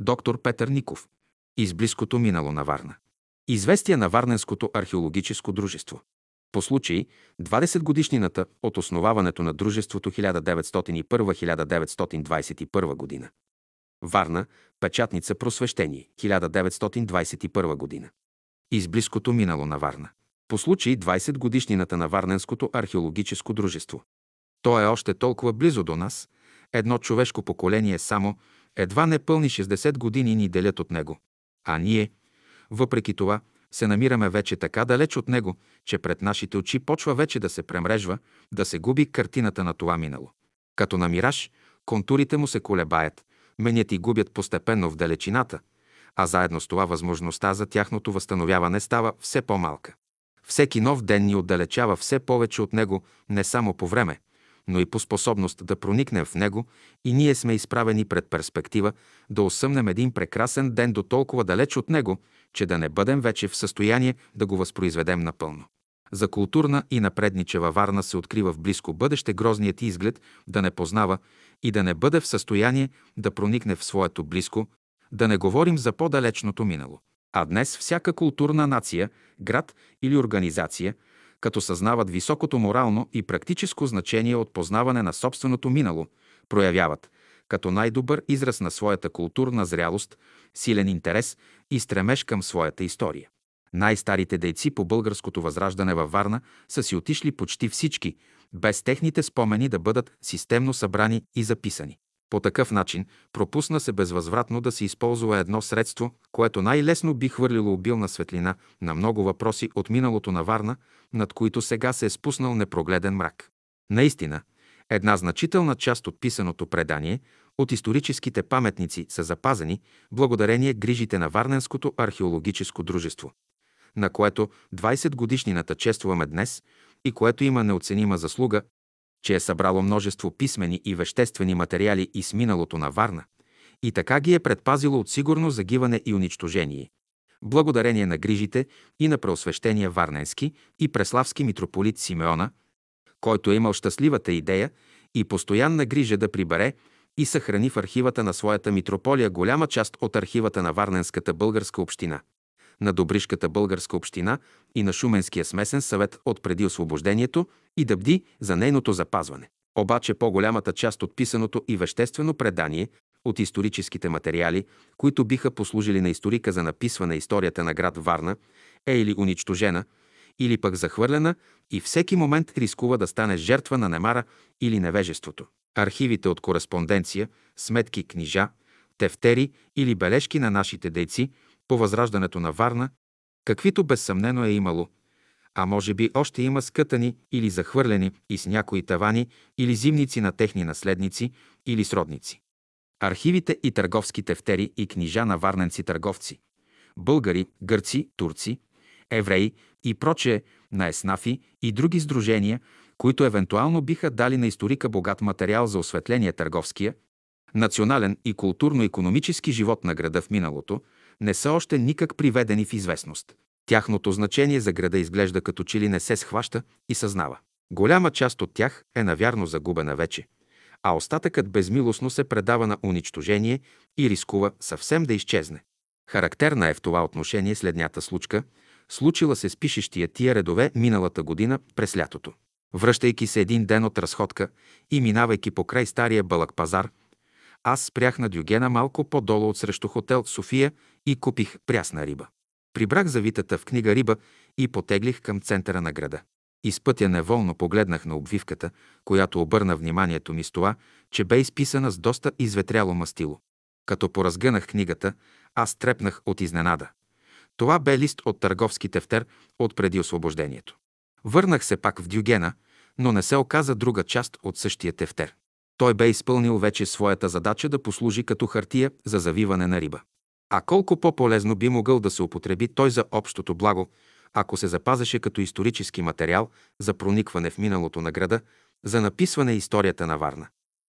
Доктор Петър Ников. Из близкото минало на Варна. Известия на Варненското археологическо дружество. По случай 20 годишнината от основаването на дружеството 1901-1921 година. Варна, печатница Просвещение, 1921 година. Из близкото минало на Варна. По случай 20 годишнината на Варненското археологическо дружество. То е още толкова близо до нас. Едно човешко поколение само, едва не пълни 60 години ни делят от него. А ние, въпреки това, се намираме вече така далеч от него, че пред нашите очи почва вече да се премрежва, да се губи картината на това минало. Като на мираж, контурите му се колебаят, менят и губят постепенно в далечината, а заедно с това възможността за тяхното възстановяване става все по-малка. Всеки нов ден ни отдалечава все повече от него не само по време, но и по способност да проникнем в него и ние сме изправени пред перспектива да осъмнем един прекрасен ден до толкова далеч от него, че да не бъдем вече в състояние да го възпроизведем напълно. За културна и напредничева Варна се открива в близко бъдеще грозният изглед да не познава и да не бъде в състояние да проникне в своето близко, да не говорим за по-далечното минало. А днес всяка културна нация, град или организация, като съзнават високото морално и практическо значение от познаване на собственото минало, проявяват, като най-добър израз на своята културна зрялост, силен интерес и стремеж към своята история. Най-старите дейци по българското възраждане във Варна са си отишли почти всички, без техните спомени да бъдат системно събрани и записани. По такъв начин пропусна се безвъзвратно да се използва едно средство, което най-лесно би хвърлило обилна светлина на много въпроси от миналото на Варна, над които сега се е спуснал непрогледен мрак. Наистина, една значителна част от писаното предание от историческите паметници са запазени благодарение грижите на Варненското археологическо дружество, на което 20 годишнината честваме днес и което има неоценима заслуга че е събрало множество писмени и веществени материали и с миналото на Варна и така ги е предпазило от сигурно загиване и унищожение. Благодарение на грижите и на преосвещения Варненски и Преславски митрополит Симеона, който е имал щастливата идея и постоянна грижа да прибере и съхрани в архивата на своята митрополия голяма част от архивата на Варненската българска община на Добришката българска община и на Шуменския смесен съвет от преди освобождението и да бди за нейното запазване. Обаче по-голямата част от писаното и веществено предание от историческите материали, които биха послужили на историка за написване историята на град Варна, е или унищожена, или пък захвърлена и всеки момент рискува да стане жертва на немара или невежеството. Архивите от кореспонденция, сметки, книжа, тефтери или бележки на нашите дейци – по възраждането на Варна, каквито безсъмнено е имало, а може би още има скътани или захвърлени и с някои тавани или зимници на техни наследници или сродници. Архивите и търговски тефтери и книжа на варненци търговци, българи, гърци, турци, евреи и прочее на еснафи и други сдружения, които евентуално биха дали на историка богат материал за осветление търговския, национален и културно-економически живот на града в миналото – не са още никак приведени в известност. Тяхното значение за града изглежда като че ли не се схваща и съзнава. Голяма част от тях е навярно загубена вече, а остатъкът безмилостно се предава на унищожение и рискува съвсем да изчезне. Характерна е в това отношение следнята случка, случила се с пишещия тия редове миналата година през лятото. Връщайки се един ден от разходка и минавайки покрай стария бълък пазар, аз спрях на Дюгена малко по-долу от срещу хотел София и купих прясна риба. Прибрах завитата в книга риба и потеглих към центъра на града. Из пътя неволно погледнах на обвивката, която обърна вниманието ми с това, че бе изписана с доста изветряло мастило. Като поразгънах книгата, аз трепнах от изненада. Това бе лист от търговски тефтер от преди освобождението. Върнах се пак в Дюгена, но не се оказа друга част от същия тефтер. Той бе изпълнил вече своята задача да послужи като хартия за завиване на риба. А колко по-полезно би могъл да се употреби той за общото благо, ако се запазеше като исторически материал за проникване в миналото на града, за написване историята на Варна.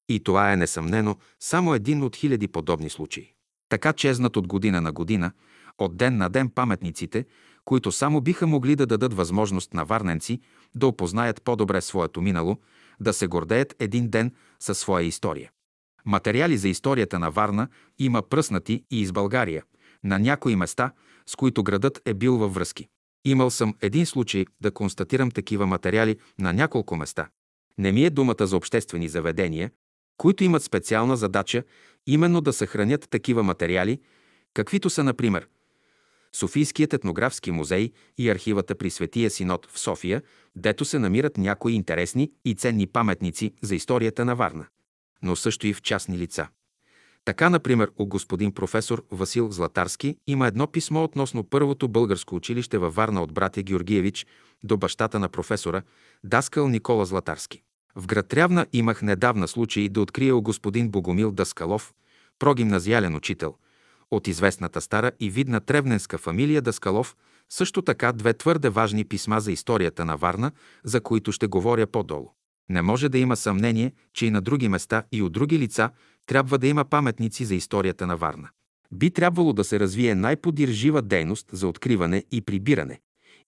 И това е несъмнено само един от хиляди подобни случаи. Така чезнат от година на година, от ден на ден паметниците, които само биха могли да дадат възможност на варненци да опознаят по-добре своето минало, да се гордеят един ден със своя история. Материали за историята на Варна има пръснати и из България, на някои места, с които градът е бил във връзки. Имал съм един случай да констатирам такива материали на няколко места. Не ми е думата за обществени заведения, които имат специална задача именно да съхранят такива материали, каквито са, например, Софийският етнографски музей и архивата при Светия Синод в София, дето се намират някои интересни и ценни паметници за историята на Варна, но също и в частни лица. Така, например, у господин професор Васил Златарски има едно писмо относно първото българско училище във Варна от братя Георгиевич до бащата на професора, даскал Никола Златарски. В град Трявна имах недавна случай да открия у господин Богомил Даскалов, прогимназиален учител, от известната стара и видна тревненска фамилия Даскалов, също така две твърде важни писма за историята на Варна, за които ще говоря по-долу. Не може да има съмнение, че и на други места и от други лица трябва да има паметници за историята на Варна. Би трябвало да се развие най-подиржива дейност за откриване и прибиране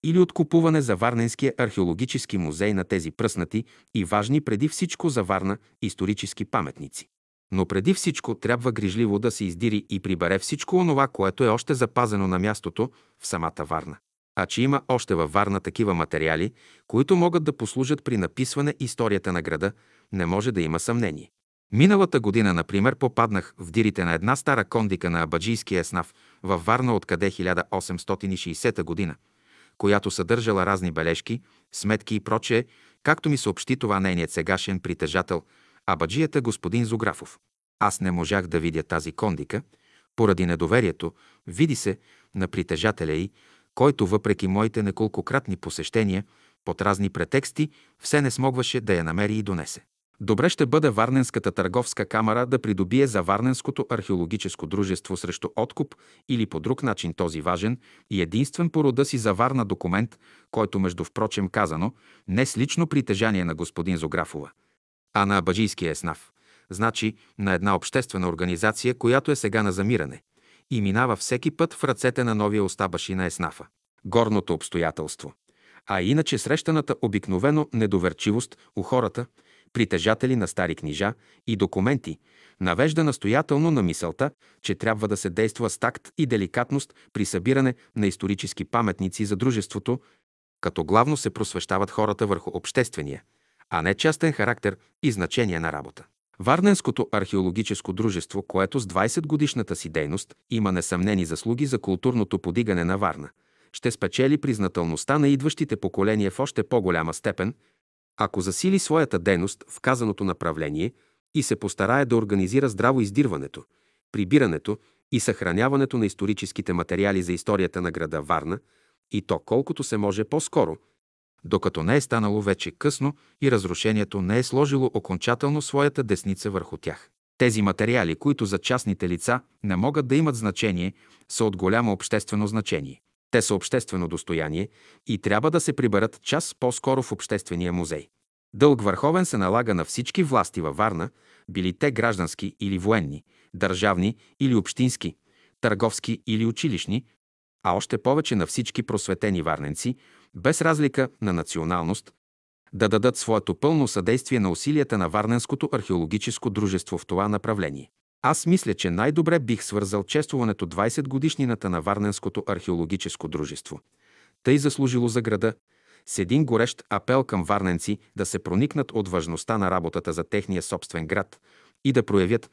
или откупуване за Варненския археологически музей на тези пръснати и важни преди всичко за Варна исторически паметници. Но преди всичко трябва грижливо да се издири и прибере всичко онова, което е още запазено на мястото в самата Варна. А че има още във Варна такива материали, които могат да послужат при написване историята на града, не може да има съмнение. Миналата година, например, попаднах в дирите на една стара кондика на Абаджийския еснав във Варна откъде 1860 година, която съдържала разни бележки, сметки и прочее, както ми съобщи това нейният сегашен притежател, абаджията господин Зографов. Аз не можах да видя тази кондика, поради недоверието, види се, на притежателя й, който въпреки моите неколкократни посещения, под разни претексти, все не смогваше да я намери и донесе. Добре ще бъде Варненската търговска камера да придобие за Варненското археологическо дружество срещу откуп или по друг начин този важен и единствен по рода си за Варна документ, който между впрочем казано, не с лично притежание на господин Зографова, а на Абаджийския еснав, значи на една обществена организация, която е сега на замиране и минава всеки път в ръцете на новия остабаши на еснафа. Горното обстоятелство. А иначе срещаната обикновено недоверчивост у хората – притежатели на стари книжа и документи, навежда настоятелно на мисълта, че трябва да се действа с такт и деликатност при събиране на исторически паметници за дружеството, като главно се просвещават хората върху обществения, а не частен характер и значение на работа. Варненското археологическо дружество, което с 20 годишната си дейност има несъмнени заслуги за културното подигане на Варна, ще спечели признателността на идващите поколения в още по-голяма степен – ако засили своята дейност в казаното направление и се постарае да организира здраво издирването, прибирането и съхраняването на историческите материали за историята на града Варна, и то колкото се може по-скоро, докато не е станало вече късно и разрушението не е сложило окончателно своята десница върху тях. Тези материали, които за частните лица не могат да имат значение, са от голямо обществено значение. Те са обществено достояние и трябва да се приберат час по-скоро в Обществения музей. Дълг върховен се налага на всички власти във Варна, били те граждански или военни, държавни или общински, търговски или училищни, а още повече на всички просветени варненци, без разлика на националност, да дадат своето пълно съдействие на усилията на Варненското археологическо дружество в това направление. Аз мисля, че най-добре бих свързал чествуването 20 годишнината на Варненското археологическо дружество. Тъй заслужило за града, с един горещ апел към варненци да се проникнат от важността на работата за техния собствен град и да проявят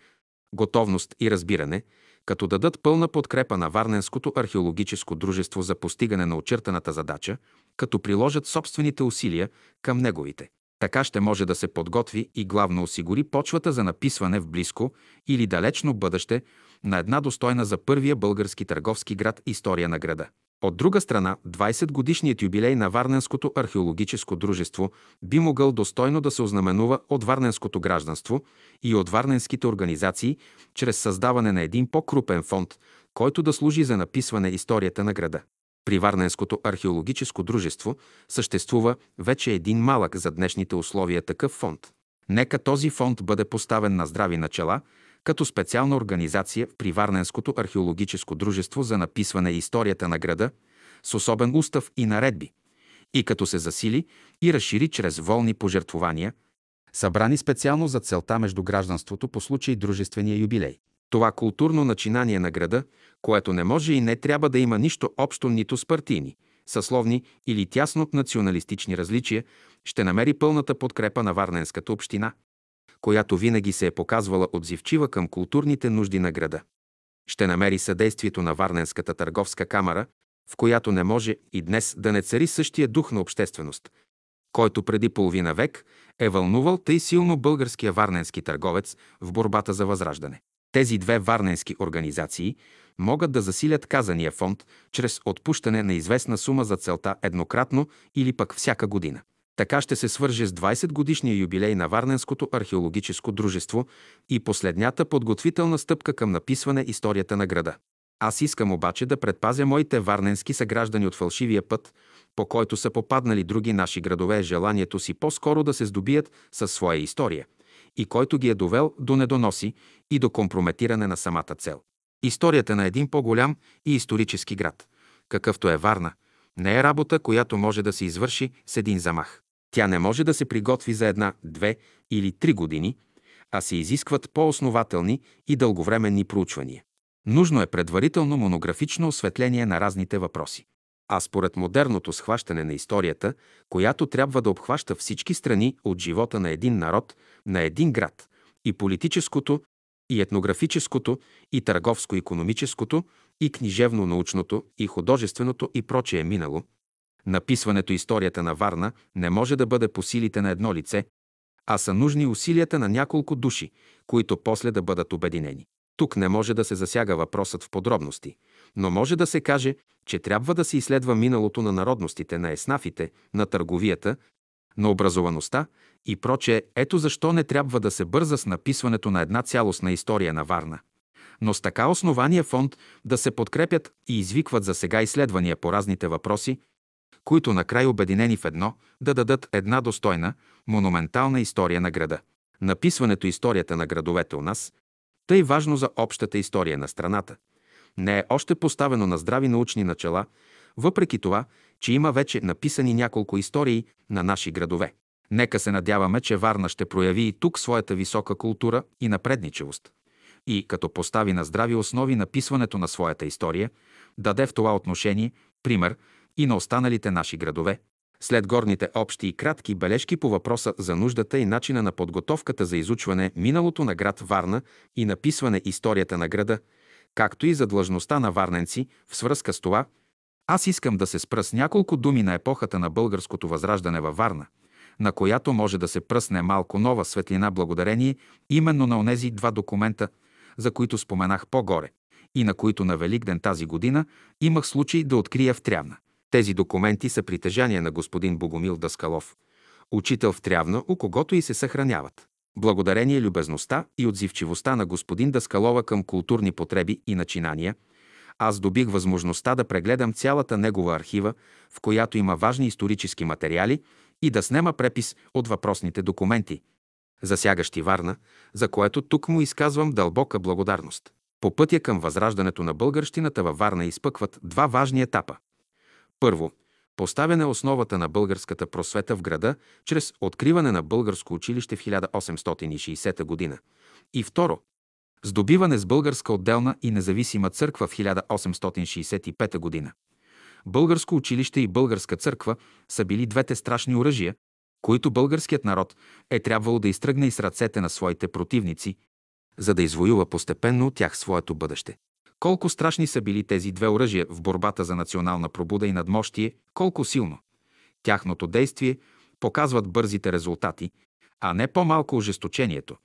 готовност и разбиране, като дадат пълна подкрепа на Варненското археологическо дружество за постигане на очертаната задача, като приложат собствените усилия към неговите. Така ще може да се подготви и главно осигури почвата за написване в близко или далечно бъдеще на една достойна за първия български търговски град история на града. От друга страна, 20-годишният юбилей на Варненското археологическо дружество би могъл достойно да се ознаменува от варненското гражданство и от варненските организации чрез създаване на един по-крупен фонд, който да служи за написване историята на града. При Варненското археологическо дружество съществува вече един малък за днешните условия такъв фонд. Нека този фонд бъде поставен на здрави начала, като специална организация при Варненското археологическо дружество за написване историята на града с особен устав и наредби, и като се засили и разшири чрез волни пожертвования, събрани специално за целта между гражданството по случай дружествения юбилей. Това културно начинание на града, което не може и не трябва да има нищо общо нито с партийни, съсловни или тясно националистични различия, ще намери пълната подкрепа на Варненската община, която винаги се е показвала отзивчива към културните нужди на града. Ще намери съдействието на Варненската търговска камера, в която не може и днес да не цари същия дух на общественост, който преди половина век е вълнувал тъй силно българския варненски търговец в борбата за възраждане. Тези две варненски организации могат да засилят казания фонд чрез отпущане на известна сума за целта еднократно или пък всяка година. Така ще се свърже с 20 годишния юбилей на Варненското археологическо дружество и последнята подготвителна стъпка към написване историята на града. Аз искам обаче да предпазя моите варненски съграждани от фалшивия път, по който са попаднали други наши градове, желанието си по-скоро да се здобият със своя история и който ги е довел до недоноси и до компрометиране на самата цел. Историята на един по-голям и исторически град, какъвто е Варна, не е работа, която може да се извърши с един замах. Тя не може да се приготви за една, две или три години, а се изискват по-основателни и дълговременни проучвания. Нужно е предварително монографично осветление на разните въпроси. А според модерното схващане на историята, която трябва да обхваща всички страни от живота на един народ, на един град, и политическото, и етнографическото, и търговско-економическото, и книжевно-научното, и художественото и прочее минало, написването историята на Варна не може да бъде по силите на едно лице, а са нужни усилията на няколко души, които после да бъдат обединени. Тук не може да се засяга въпросът в подробности, но може да се каже, че трябва да се изследва миналото на народностите, на еснафите, на търговията, на образоваността и прочее. Ето защо не трябва да се бърза с написването на една цялостна история на Варна. Но с така основания фонд да се подкрепят и извикват за сега изследвания по разните въпроси, които накрай обединени в едно да дадат една достойна, монументална история на града. Написването историята на градовете у нас тъй важно за общата история на страната. Не е още поставено на здрави научни начала, въпреки това, че има вече написани няколко истории на наши градове. Нека се надяваме, че Варна ще прояви и тук своята висока култура и напредничевост. И, като постави на здрави основи написването на своята история, даде в това отношение пример и на останалите наши градове, след горните общи и кратки бележки по въпроса за нуждата и начина на подготовката за изучване миналото на град Варна и написване историята на града, както и за длъжността на варненци в свръзка с това, аз искам да се спра няколко думи на епохата на българското възраждане във Варна, на която може да се пръсне малко нова светлина благодарение именно на онези два документа, за които споменах по-горе и на които на Великден тази година имах случай да открия в Трявна. Тези документи са притежание на господин Богомил Даскалов, учител в Трявна, у когото и се съхраняват. Благодарение любезността и отзивчивостта на господин Даскалова към културни потреби и начинания, аз добих възможността да прегледам цялата негова архива, в която има важни исторически материали и да снема препис от въпросните документи, засягащи Варна, за което тук му изказвам дълбока благодарност. По пътя към възраждането на българщината във Варна изпъкват два важни етапа. Първо, поставяне основата на българската просвета в града чрез откриване на българско училище в 1860 година. И второ, здобиване с българска отделна и независима църква в 1865 година. Българско училище и българска църква са били двете страшни оръжия, които българският народ е трябвало да изтръгне из ръцете на своите противници, за да извоюва постепенно от тях своето бъдеще. Колко страшни са били тези две оръжия в борбата за национална пробуда и надмощие, колко силно. Тяхното действие показват бързите резултати, а не по-малко ожесточението,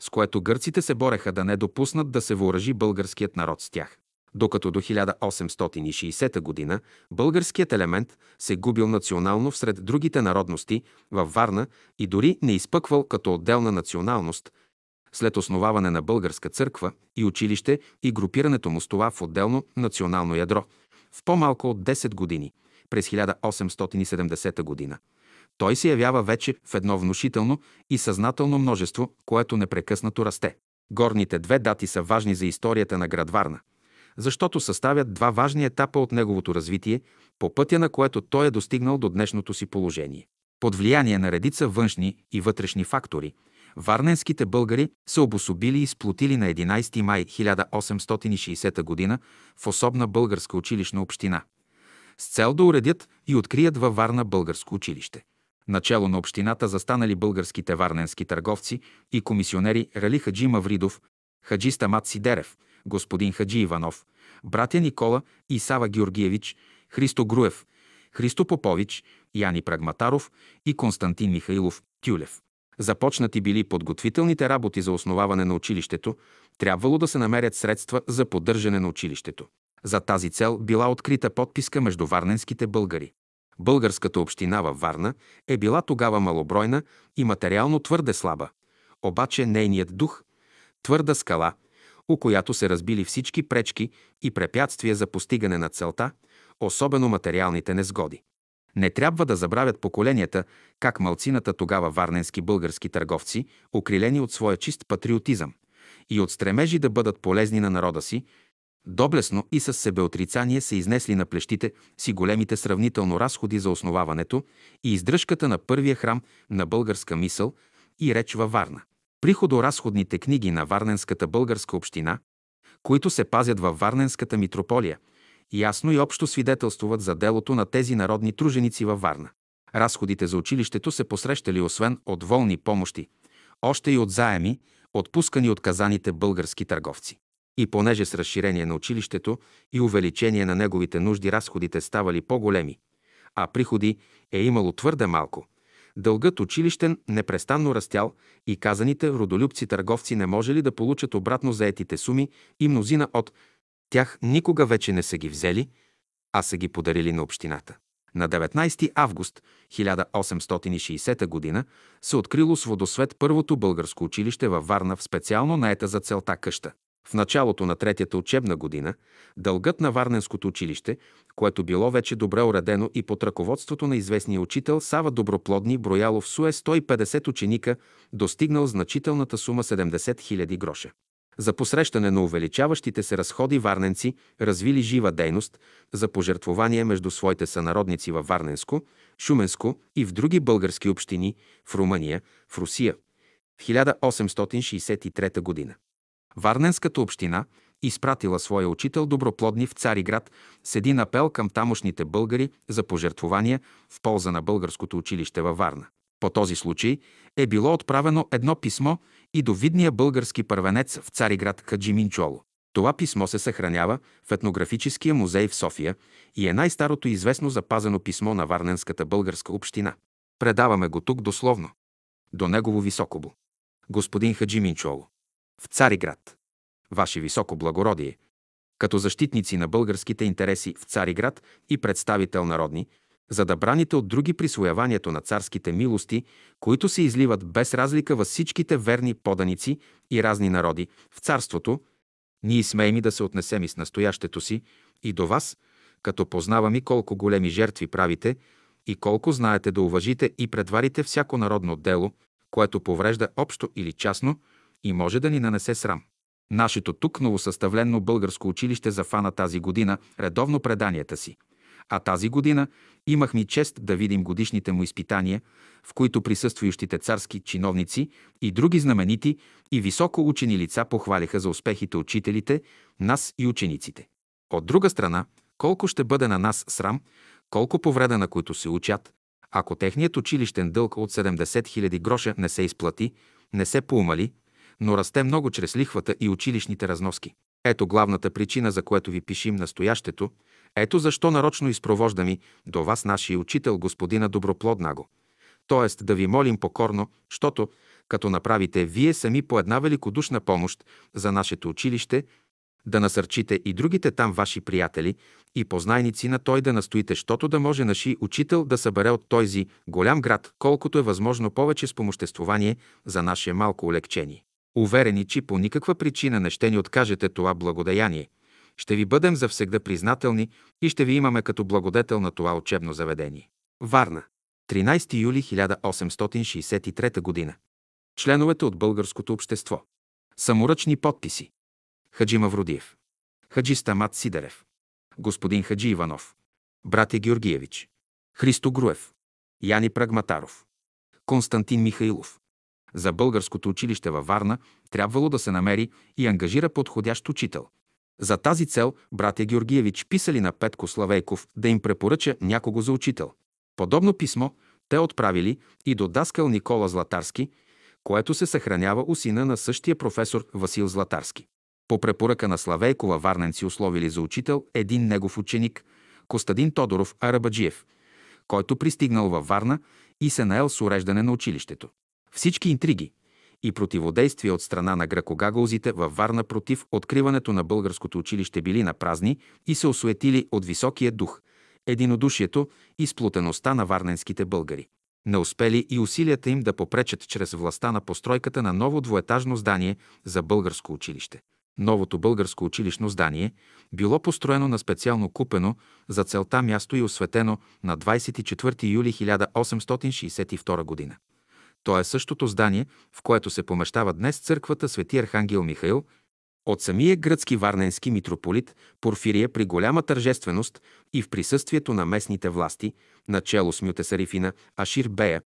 с което гърците се бореха да не допуснат да се въоръжи българският народ с тях. Докато до 1860 година българският елемент се губил национално всред другите народности във Варна и дори не изпъквал като отделна националност, след основаване на българска църква и училище и групирането му с това в отделно национално ядро в по-малко от 10 години, през 1870 година. Той се явява вече в едно внушително и съзнателно множество, което непрекъснато расте. Горните две дати са важни за историята на град Варна, защото съставят два важни етапа от неговото развитие, по пътя на което той е достигнал до днешното си положение. Под влияние на редица външни и вътрешни фактори, варненските българи се обособили и сплотили на 11 май 1860 г. в особна българска училищна община, с цел да уредят и открият във Варна българско училище. Начало на общината застанали българските варненски търговци и комисионери Рали Хаджи Мавридов, Хаджи Стамат Сидерев, господин Хаджи Иванов, братя Никола и Сава Георгиевич, Христо Груев, Христо Попович, Яни Прагматаров и Константин Михаилов Тюлев. Започнати били подготвителните работи за основаване на училището, трябвало да се намерят средства за поддържане на училището. За тази цел била открита подписка между варненските българи. Българската община във Варна е била тогава малобройна и материално твърде слаба, обаче нейният дух – твърда скала, у която се разбили всички пречки и препятствия за постигане на целта, особено материалните незгоди. Не трябва да забравят поколенията как малцината тогава варненски български търговци, окрилени от своя чист патриотизъм и от стремежи да бъдат полезни на народа си, доблесно и с себеотрицание се изнесли на плещите си големите сравнително разходи за основаването и издръжката на първия храм на българска мисъл и реч във Варна. Приходоразходните книги на Варненската българска община, които се пазят във Варненската митрополия, ясно и общо свидетелствуват за делото на тези народни труженици във Варна. Разходите за училището се посрещали освен от волни помощи, още и от заеми, отпускани от казаните български търговци. И понеже с разширение на училището и увеличение на неговите нужди разходите ставали по-големи, а приходи е имало твърде малко, дългът училищен непрестанно растял и казаните родолюбци търговци не можели да получат обратно заетите суми и мнозина от тях никога вече не са ги взели, а са ги подарили на общината. На 19 август 1860 г. се открило с водосвет първото българско училище във Варна в специално наета за целта къща. В началото на третата учебна година дългът на Варненското училище, което било вече добре уредено и под ръководството на известния учител Сава Доброплодни брояло в Суе 150 ученика, достигнал значителната сума 70 000 гроша. За посрещане на увеличаващите се разходи варненци развили жива дейност за пожертвование между своите сънародници във Варненско, Шуменско и в други български общини в Румъния, в Русия в 1863 година. Варненската община изпратила своя учител Доброплодни в Цариград с един апел към тамошните българи за пожертвования в полза на българското училище във Варна. По този случай е било отправено едно писмо и до видния български първенец в Цариград Каджи Минчоло. Това писмо се съхранява в етнографическия музей в София и е най-старото известно запазено писмо на Варненската българска община. Предаваме го тук дословно. До негово високобо. Господин Хаджи Минчоло в Цариград. Ваше високо благородие, като защитници на българските интереси в Цариград и представител народни, за да браните от други присвояванието на царските милости, които се изливат без разлика във всичките верни поданици и разни народи в царството, ние смеем и да се отнесем и с настоящето си и до вас, като познавам и колко големи жертви правите и колко знаете да уважите и предварите всяко народно дело, което поврежда общо или частно – и може да ни нанесе срам. Нашето тук новосъставлено българско училище зафана тази година редовно преданията си. А тази година имахме чест да видим годишните му изпитания, в които присъстващите царски чиновници и други знаменити и високо учени лица похвалиха за успехите учителите, нас и учениците. От друга страна, колко ще бъде на нас срам, колко повреда на които се учат, ако техният училищен дълг от 70 000 гроша не се изплати, не се поумали, но расте много чрез лихвата и училищните разноски. Ето главната причина, за което ви пишим настоящето. Ето защо нарочно изпровожда ми до вас нашия учител, господина Доброплоднаго. Тоест да ви молим покорно, защото, като направите вие сами по една великодушна помощ за нашето училище, да насърчите и другите там ваши приятели и познайници на той да настоите, щото да може наши учител да събере от този голям град, колкото е възможно повече спомоществование за наше малко улегчение. Уверени, че по никаква причина не ще ни откажете това благодеяние. Ще ви бъдем завсегда признателни и ще ви имаме като благодетел на това учебно заведение. Варна. 13 юли 1863 г. Членовете от българското общество. Саморъчни подписи. Хаджи Мавродиев. Хаджи Стамат Сидерев. Господин Хаджи Иванов. Братя Георгиевич. Христо Груев. Яни Прагматаров. Константин Михайлов. За българското училище във Варна трябвало да се намери и ангажира подходящ учител. За тази цел братя Георгиевич писали на Петко Славейков да им препоръча някого за учител. Подобно писмо те отправили и до даскал Никола Златарски, което се съхранява у сина на същия професор Васил Златарски. По препоръка на Славейкова варненци условили за учител един негов ученик, Костадин Тодоров Арабаджиев, който пристигнал във Варна и се наел с уреждане на училището. Всички интриги и противодействия от страна на гракогагаузите във Варна против откриването на българското училище били на празни и се осуетили от високия дух, единодушието и сплутеността на варненските българи. Не успели и усилията им да попречат чрез властта на постройката на ново двоетажно здание за българско училище. Новото българско училищно здание било построено на специално купено за целта място и осветено на 24 юли 1862 г. То е същото здание, в което се помещава днес църквата Свети Архангел Михаил от самия гръцки варненски митрополит Порфирия при голяма тържественост и в присъствието на местните власти, начало с Мютесарифина Ашир Бея,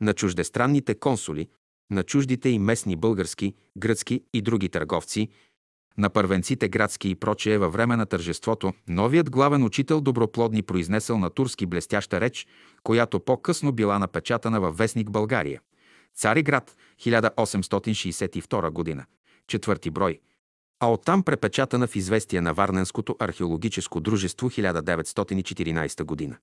на чуждестранните консули, на чуждите и местни български, гръцки и други търговци, на първенците градски и прочее във време на тържеството, новият главен учител Доброплодни произнесъл на турски блестяща реч, която по-късно била напечатана във вестник България. Цариград, 1862 година. Четвърти брой. А оттам препечатана в известие на Варненското археологическо дружество 1914 година.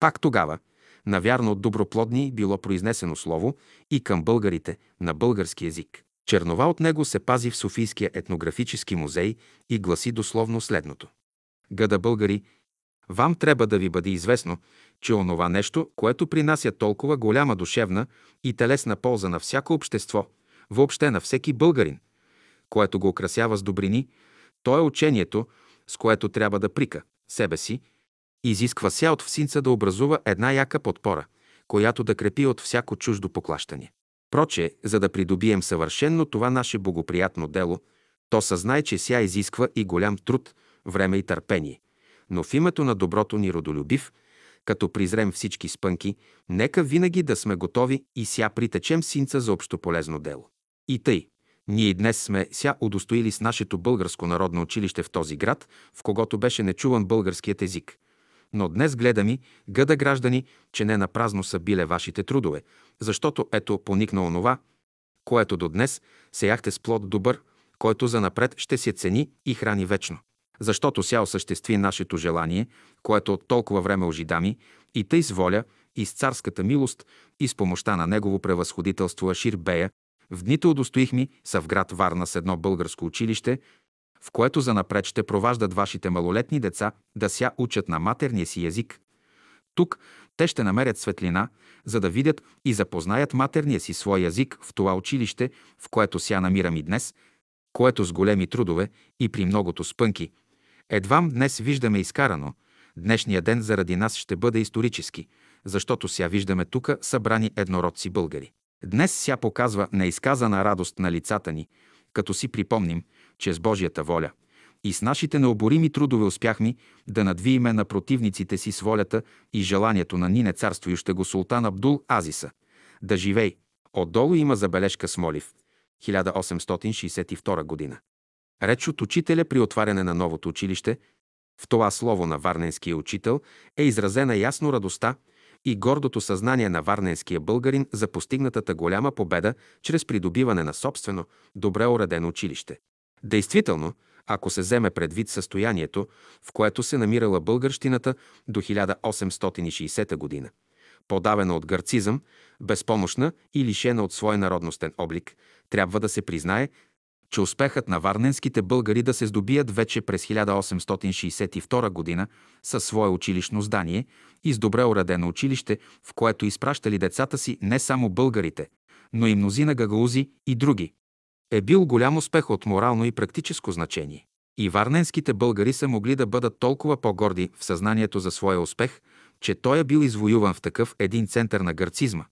Пак тогава, навярно от доброплодни било произнесено слово и към българите на български язик. Чернова от него се пази в Софийския етнографически музей и гласи дословно следното. Гъда българи, вам трябва да ви бъде известно, че онова нещо, което принася толкова голяма душевна и телесна полза на всяко общество, въобще на всеки българин, което го украсява с добрини, то е учението, с което трябва да прика себе си, изисква ся от всинца да образува една яка подпора, която да крепи от всяко чуждо поклащане. Проче, за да придобием съвършенно това наше богоприятно дело, то съзнай, че ся изисква и голям труд, време и търпение. Но в името на доброто ни родолюбив, като призрем всички спънки, нека винаги да сме готови и ся притечем синца за общополезно дело. И тъй, ние днес сме ся удостоили с нашето българско народно училище в този град, в когото беше нечуван българският език. Но днес гледами, гъда граждани, че не на празно са биле вашите трудове, защото ето поникна онова, което до днес сеяхте с плод добър, който за напред ще се цени и храни вечно. Защото ся осъществи нашето желание, което от толкова време ожидами, и тъй с воля, и с царската милост, и с помощта на негово превъзходителство Ашир Бея, в дните удостоихми са в град Варна с едно българско училище, в което занапред ще проваждат вашите малолетни деца да ся учат на матерния си език. Тук те ще намерят светлина, за да видят и запознаят матерния си свой език в това училище, в което ся намирам и днес, което с големи трудове и при многото спънки. Едвам днес виждаме изкарано, днешния ден заради нас ще бъде исторически, защото ся виждаме тука събрани еднородци българи. Днес ся показва неизказана радост на лицата ни, като си припомним, че с Божията воля и с нашите необорими трудове успяхме да надвиеме на противниците си с волята и желанието на Нине царствующа го султан Абдул Азиса. Да живей! Отдолу има забележка с молив. 1862 година. Реч от учителя при отваряне на новото училище, в това слово на варненския учител е изразена ясно радостта и гордото съзнание на варненския българин за постигнатата голяма победа чрез придобиване на собствено, добре уредено училище. Действително, ако се вземе предвид състоянието, в което се намирала българщината до 1860 година, подавена от гърцизъм, безпомощна и лишена от свой народностен облик, трябва да се признае, че успехът на варненските българи да се здобият вече през 1862 година със свое училищно здание и с добре уредено училище, в което изпращали децата си не само българите, но и мнозина гагаузи и други, е бил голям успех от морално и практическо значение. И варненските българи са могли да бъдат толкова по-горди в съзнанието за своя успех, че той е бил извоюван в такъв един център на гърцизма,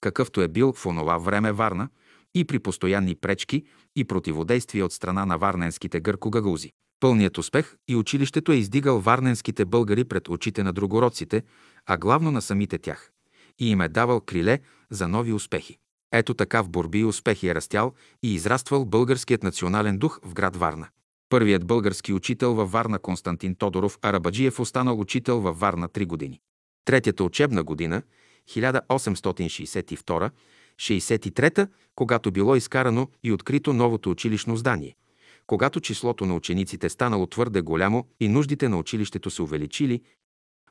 какъвто е бил в онова време Варна и при постоянни пречки и противодействия от страна на варненските гъркогагузи. Пълният успех и училището е издигал варненските българи пред очите на другороците, а главно на самите тях. и им е давал криле за нови успехи. Ето така в борби и успехи е растял и израствал българският национален дух в град Варна. Първият български учител във Варна Константин Тодоров Арабаджиев останал учител във Варна три години. Третята учебна година 1862-63, когато било изкарано и открито новото училищно здание, когато числото на учениците станало твърде голямо и нуждите на училището се увеличили,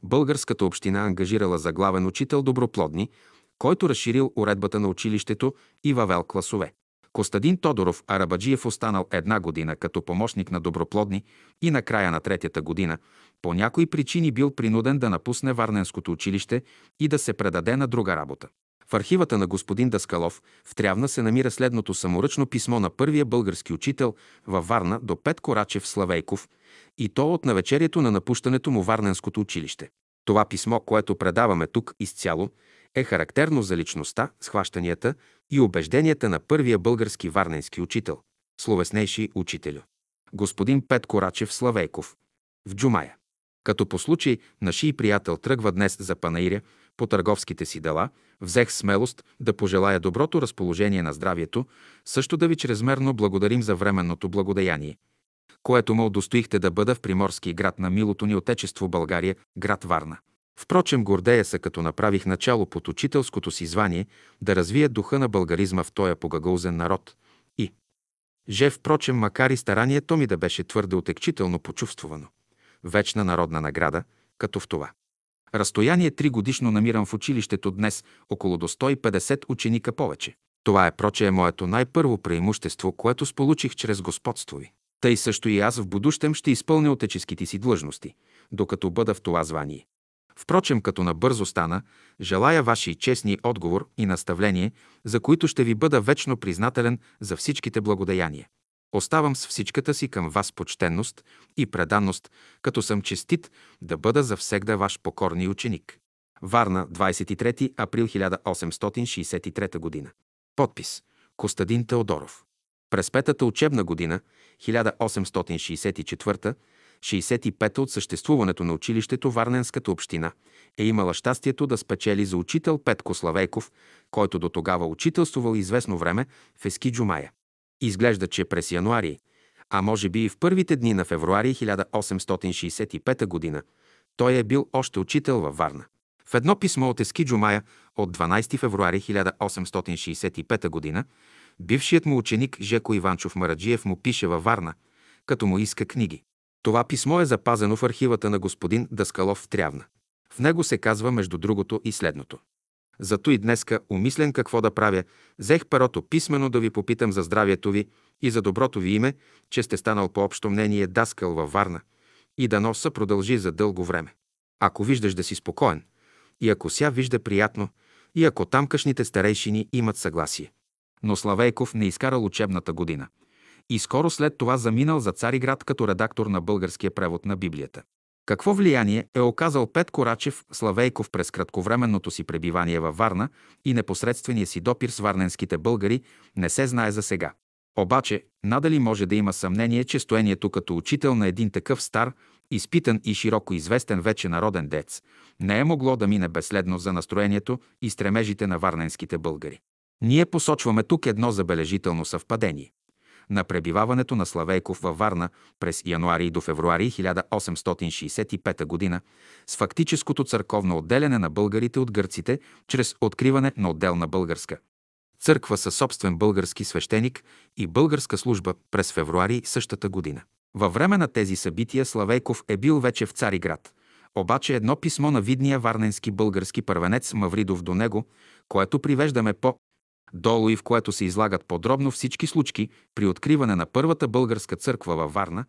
българската община ангажирала за главен учител Доброплодни, който разширил уредбата на училището и въвел класове. Костадин Тодоров Арабаджиев останал една година като помощник на Доброплодни и на края на третата година по някои причини бил принуден да напусне Варненското училище и да се предаде на друга работа. В архивата на господин Даскалов в Трявна се намира следното саморъчно писмо на първия български учител във Варна до Пет Корачев Славейков и то от навечерието на напущането му Варненското училище. Това писмо, което предаваме тук изцяло, е характерно за личността, схващанията и убежденията на първия български варненски учител, словеснейши учителю. Господин Пет Корачев Славейков. В Джумая. Като по случай наши приятел тръгва днес за Панаиря по търговските си дела, взех смелост да пожелая доброто разположение на здравието, също да ви чрезмерно благодарим за временното благодеяние, което ме удостоихте да бъда в приморски град на милото ни отечество България, град Варна. Впрочем, гордея се, като направих начало под учителското си звание да развия духа на българизма в тоя погагълзен народ. И же, впрочем, макар и старанието ми да беше твърде отекчително почувствувано. Вечна народна награда, като в това. Разстояние три годишно намирам в училището днес около до 150 ученика повече. Това е проче е моето най-първо преимущество, което сполучих чрез господство ви. Тъй също и аз в будущем ще изпълня отеческите си длъжности, докато бъда в това звание. Впрочем, като набързо стана, желая ваши честни отговор и наставление, за които ще ви бъда вечно признателен за всичките благодеяния. Оставам с всичката си към вас почтенност и преданност, като съм честит да бъда завсегда ваш покорни ученик. Варна, 23 април 1863 г. Подпис Костадин Теодоров. През петата учебна година, 1864 65-та от съществуването на училището Варненската община е имала щастието да спечели за учител Петко Славейков, който до тогава учителствувал известно време в Ески Джумая. Изглежда, че през януари, а може би и в първите дни на февруари 1865 г., той е бил още учител във Варна. В едно писмо от Ески Джумая от 12 февруари 1865 г. бившият му ученик Жеко Иванчов Мараджиев му пише във Варна, като му иска книги. Това писмо е запазено в архивата на господин Даскалов в Трявна. В него се казва между другото и следното. Зато и днеска, умислен какво да правя, взех перото писмено да ви попитам за здравието ви и за доброто ви име, че сте станал по общо мнение даскал във Варна и да носа продължи за дълго време. Ако виждаш да си спокоен, и ако ся вижда приятно, и ако тамкашните старейшини имат съгласие. Но Славейков не изкарал учебната година – и скоро след това заминал за Цариград като редактор на българския превод на Библията. Какво влияние е оказал Пет Корачев Славейков през кратковременното си пребивание във Варна и непосредствения си допир с варненските българи, не се знае за сега. Обаче, надали може да има съмнение, че стоението като учител на един такъв стар, изпитан и широко известен вече народен дец, не е могло да мине безследно за настроението и стремежите на варненските българи. Ние посочваме тук едно забележително съвпадение на пребиваването на Славейков във Варна през януари до февруари 1865 г. с фактическото църковно отделяне на българите от гърците чрез откриване на отделна българска църква със собствен български свещеник и българска служба през февруари същата година. Във време на тези събития Славейков е бил вече в Цариград. Обаче едно писмо на видния варненски български първенец Мавридов до него, което привеждаме по долу и в което се излагат подробно всички случки при откриване на първата българска църква във Варна,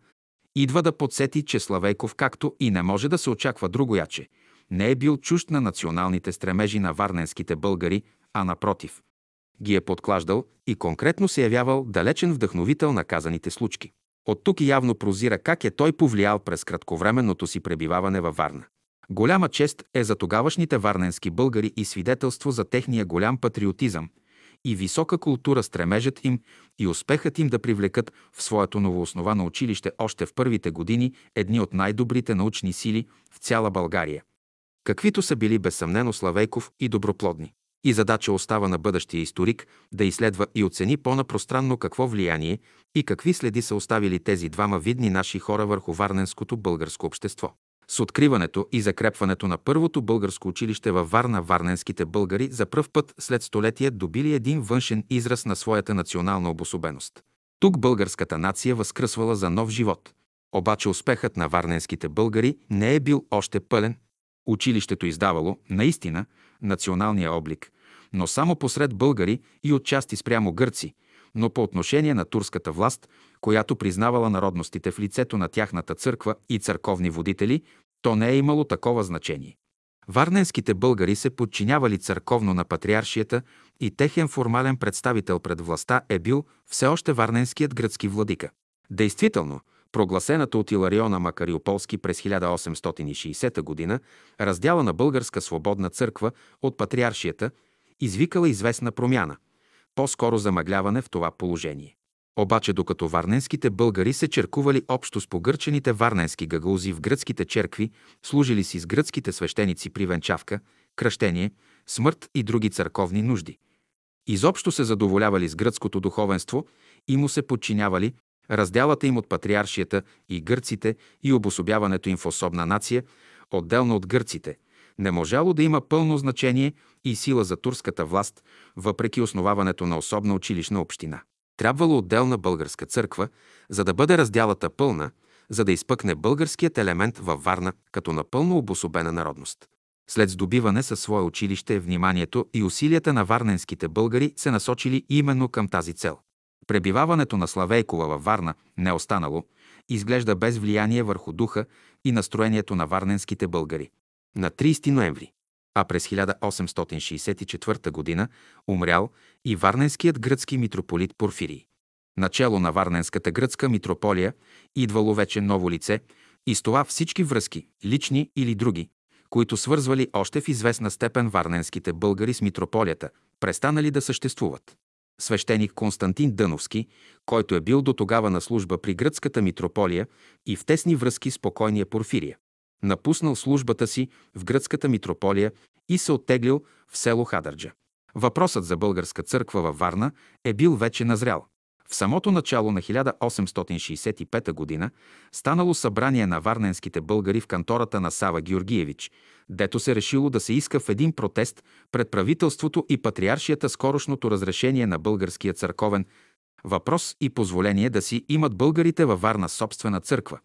идва да подсети, че Славейков, както и не може да се очаква другояче, не е бил чужд на националните стремежи на варненските българи, а напротив. Ги е подклаждал и конкретно се явявал далечен вдъхновител на казаните случки. От тук явно прозира как е той повлиял през кратковременното си пребиваване във Варна. Голяма чест е за тогавашните варненски българи и свидетелство за техния голям патриотизъм – и висока култура стремежът им и успехът им да привлекат в своето новоосновано училище още в първите години едни от най-добрите научни сили в цяла България. каквито са били безсъмнено Славейков и Доброплодни. И задача остава на бъдещия историк да изследва и оцени по-напространно какво влияние и какви следи са оставили тези двама видни наши хора върху варненското българско общество. С откриването и закрепването на първото българско училище във Варна, варненските българи за пръв път след столетия добили един външен израз на своята национална обособеност. Тук българската нация възкръсвала за нов живот. Обаче успехът на варненските българи не е бил още пълен. Училището издавало, наистина, националния облик, но само посред българи и отчасти спрямо гърци, но по отношение на турската власт, която признавала народностите в лицето на тяхната църква и църковни водители, то не е имало такова значение. Варненските българи се подчинявали църковно на патриаршията и техен формален представител пред властта е бил все още варненският гръцки владика. Действително, прогласената от Илариона Макариополски през 1860 г. раздяла на Българска свободна църква от патриаршията, извикала известна промяна, по-скоро замъгляване в това положение. Обаче докато варненските българи се черкували общо с погърчените варненски гагалузи в гръцките черкви, служили си с гръцките свещеници при венчавка, кръщение, смърт и други църковни нужди. Изобщо се задоволявали с гръцкото духовенство и му се подчинявали, разделата им от патриаршията и гърците и обособяването им в особна нация, отделно от гърците, не можало да има пълно значение и сила за турската власт, въпреки основаването на особна училищна община. Трябвало отделна българска църква, за да бъде разделата пълна, за да изпъкне българският елемент във Варна като напълно обособена народност. След здобиване със свое училище, вниманието и усилията на варненските българи се насочили именно към тази цел. Пребиваването на Славейкова във Варна не останало, изглежда без влияние върху духа и настроението на варненските българи. На 30 ноември, а през 1864 г. умрял и варненският гръцки митрополит Порфирий. Начало на Варненската гръцка митрополия идвало вече ново лице и с това всички връзки, лични или други, които свързвали още в известна степен варненските българи с митрополията, престанали да съществуват. Свещеник Константин Дъновски, който е бил до тогава на служба при гръцката митрополия и в тесни връзки с покойния Порфирия, напуснал службата си в гръцката митрополия и се оттеглил в село Хадърджа. Въпросът за българска църква във Варна е бил вече назрял. В самото начало на 1865 г. станало събрание на варненските българи в кантората на Сава Георгиевич, дето се решило да се иска в един протест пред правителството и патриаршията скорошното разрешение на българския църковен въпрос и позволение да си имат българите във Варна собствена църква,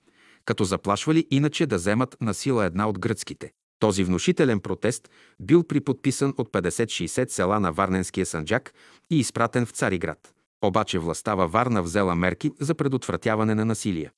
като заплашвали иначе да вземат на сила една от гръцките. Този внушителен протест бил приподписан от 50-60 села на Варненския санджак и изпратен в Цариград. Обаче властта във Варна взела мерки за предотвратяване на насилие.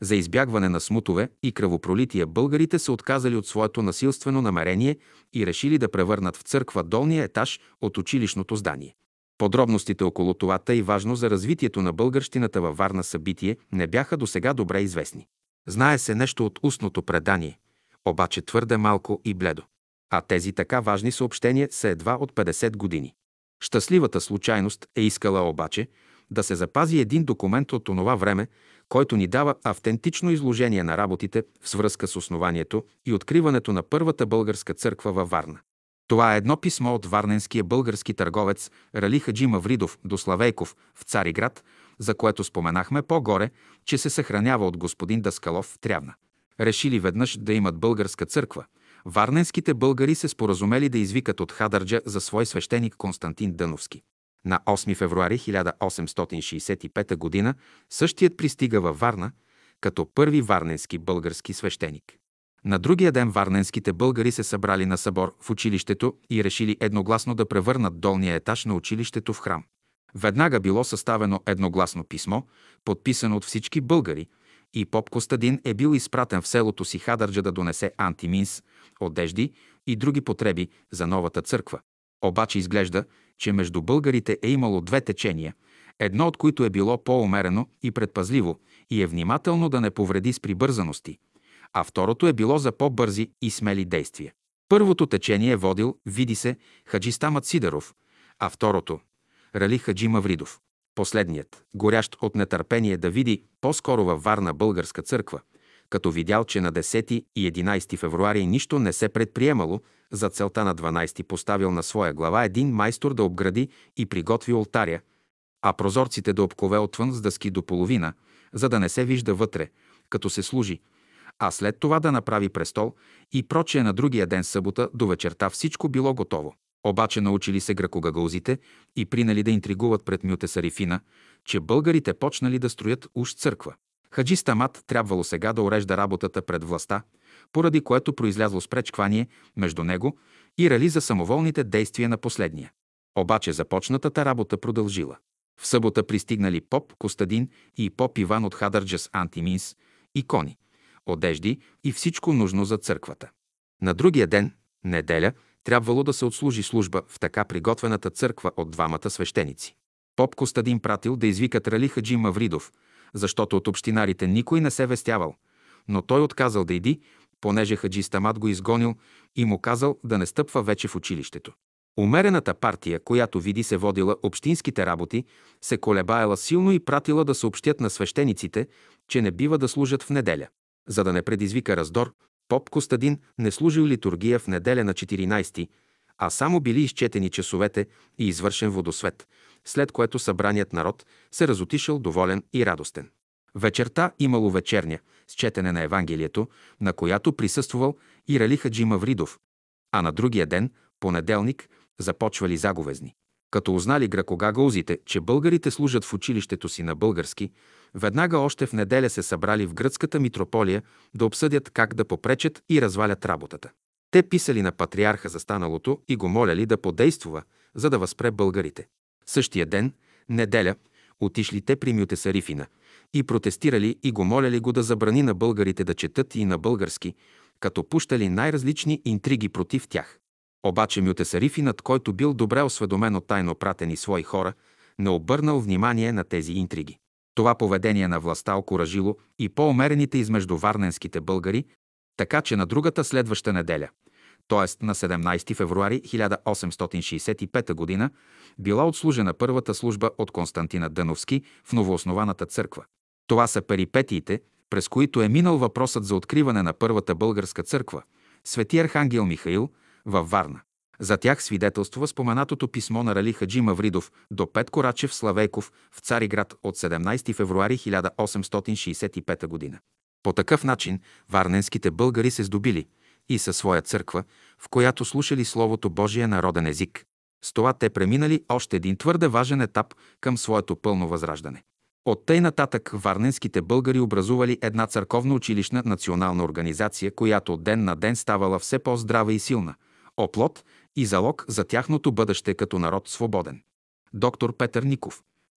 За избягване на смутове и кръвопролития българите се отказали от своето насилствено намерение и решили да превърнат в църква долния етаж от училищното здание. Подробностите около това и важно за развитието на българщината във Варна събитие не бяха до сега добре известни. Знае се нещо от устното предание, обаче твърде малко и бледо. А тези така важни съобщения са едва от 50 години. Щастливата случайност е искала обаче да се запази един документ от онова време, който ни дава автентично изложение на работите в свръзка с основанието и откриването на първата българска църква във Варна. Това е едно писмо от варненския български търговец Рали Хаджи Мавридов до Славейков в Цариград, за което споменахме по-горе, че се съхранява от господин Даскалов в Трявна. Решили веднъж да имат българска църква – Варненските българи се споразумели да извикат от Хадърджа за свой свещеник Константин Дъновски. На 8 февруари 1865 г. същият пристига във Варна като първи варненски български свещеник. На другия ден варненските българи се събрали на събор в училището и решили едногласно да превърнат долния етаж на училището в храм. Веднага било съставено едногласно писмо, подписано от всички българи, и поп Костадин е бил изпратен в селото си Хадърджа да донесе антиминс, одежди и други потреби за новата църква. Обаче изглежда, че между българите е имало две течения, едно от които е било по-умерено и предпазливо и е внимателно да не повреди с прибързаности, а второто е било за по-бързи и смели действия. Първото течение е водил, види се, Хаджистамът Сидеров, а второто – Рали Хаджи Мавридов. Последният, горящ от нетърпение да види по-скоро във Варна българска църква, като видял, че на 10 и 11 февруари нищо не се предприемало, за целта на 12 поставил на своя глава един майстор да обгради и приготви олтаря, а прозорците да обкове отвън с дъски до половина, за да не се вижда вътре, като се служи, а след това да направи престол и прочее на другия ден събота до вечерта всичко било готово. Обаче научили се гракогагаузите и принали да интригуват пред Мюте Сарифина, че българите почнали да строят уж църква. Хаджи Стамат трябвало сега да урежда работата пред властта, поради което произлязло спречквание между него и Рали за самоволните действия на последния. Обаче започнатата работа продължила. В събота пристигнали поп Костадин и поп Иван от Хадърджас Антиминс, икони, одежди и всичко нужно за църквата. На другия ден, неделя, трябвало да се отслужи служба в така приготвената църква от двамата свещеници. Поп Костадин пратил да извикат Рали Хаджи Мавридов, защото от общинарите никой не се вестявал, но той отказал да иди, понеже Хаджи Стамат го изгонил и му казал да не стъпва вече в училището. Умерената партия, която види се водила общинските работи, се колебаела силно и пратила да съобщят на свещениците, че не бива да служат в неделя. За да не предизвика раздор, поп Костадин не служил литургия в неделя на 14 а само били изчетени часовете и извършен водосвет, след което събраният народ се разотишъл доволен и радостен. Вечерта имало вечерня с четене на Евангелието, на която присъствувал и Рали Хаджи Мавридов, а на другия ден, понеделник, започвали заговезни. Като узнали гракогагаузите, че българите служат в училището си на български, веднага още в неделя се събрали в гръцката митрополия да обсъдят как да попречат и развалят работата. Те писали на патриарха за станалото и го моляли да подействува, за да възпре българите. Същия ден, неделя, отишли те при Мютесарифина и протестирали и го моляли го да забрани на българите да четат и на български, като пущали най-различни интриги против тях. Обаче Мютесарифинът, който бил добре осведомен от тайно пратени свои хора, не обърнал внимание на тези интриги. Това поведение на властта окоражило и по-умерените измежду варненските българи, така че на другата следваща неделя, т.е. на 17 февруари 1865 г., била отслужена първата служба от Константина Дъновски в новооснованата църква. Това са перипетиите, през които е минал въпросът за откриване на първата българска църква, Свети Архангел Михаил, във Варна. За тях свидетелства споменатото писмо на Рали Хаджи Мавридов до Петко Рачев Славейков в Цариград от 17 февруари 1865 г. По такъв начин варненските българи се здобили и със своя църква, в която слушали Словото Божие народен език. С това те преминали още един твърде важен етап към своето пълно възраждане. От тъй нататък варненските българи образували една църковно-училищна национална организация, която от ден на ден ставала все по-здрава и силна, оплот и залог за тяхното бъдеще като народ свободен. Доктор Петър Ников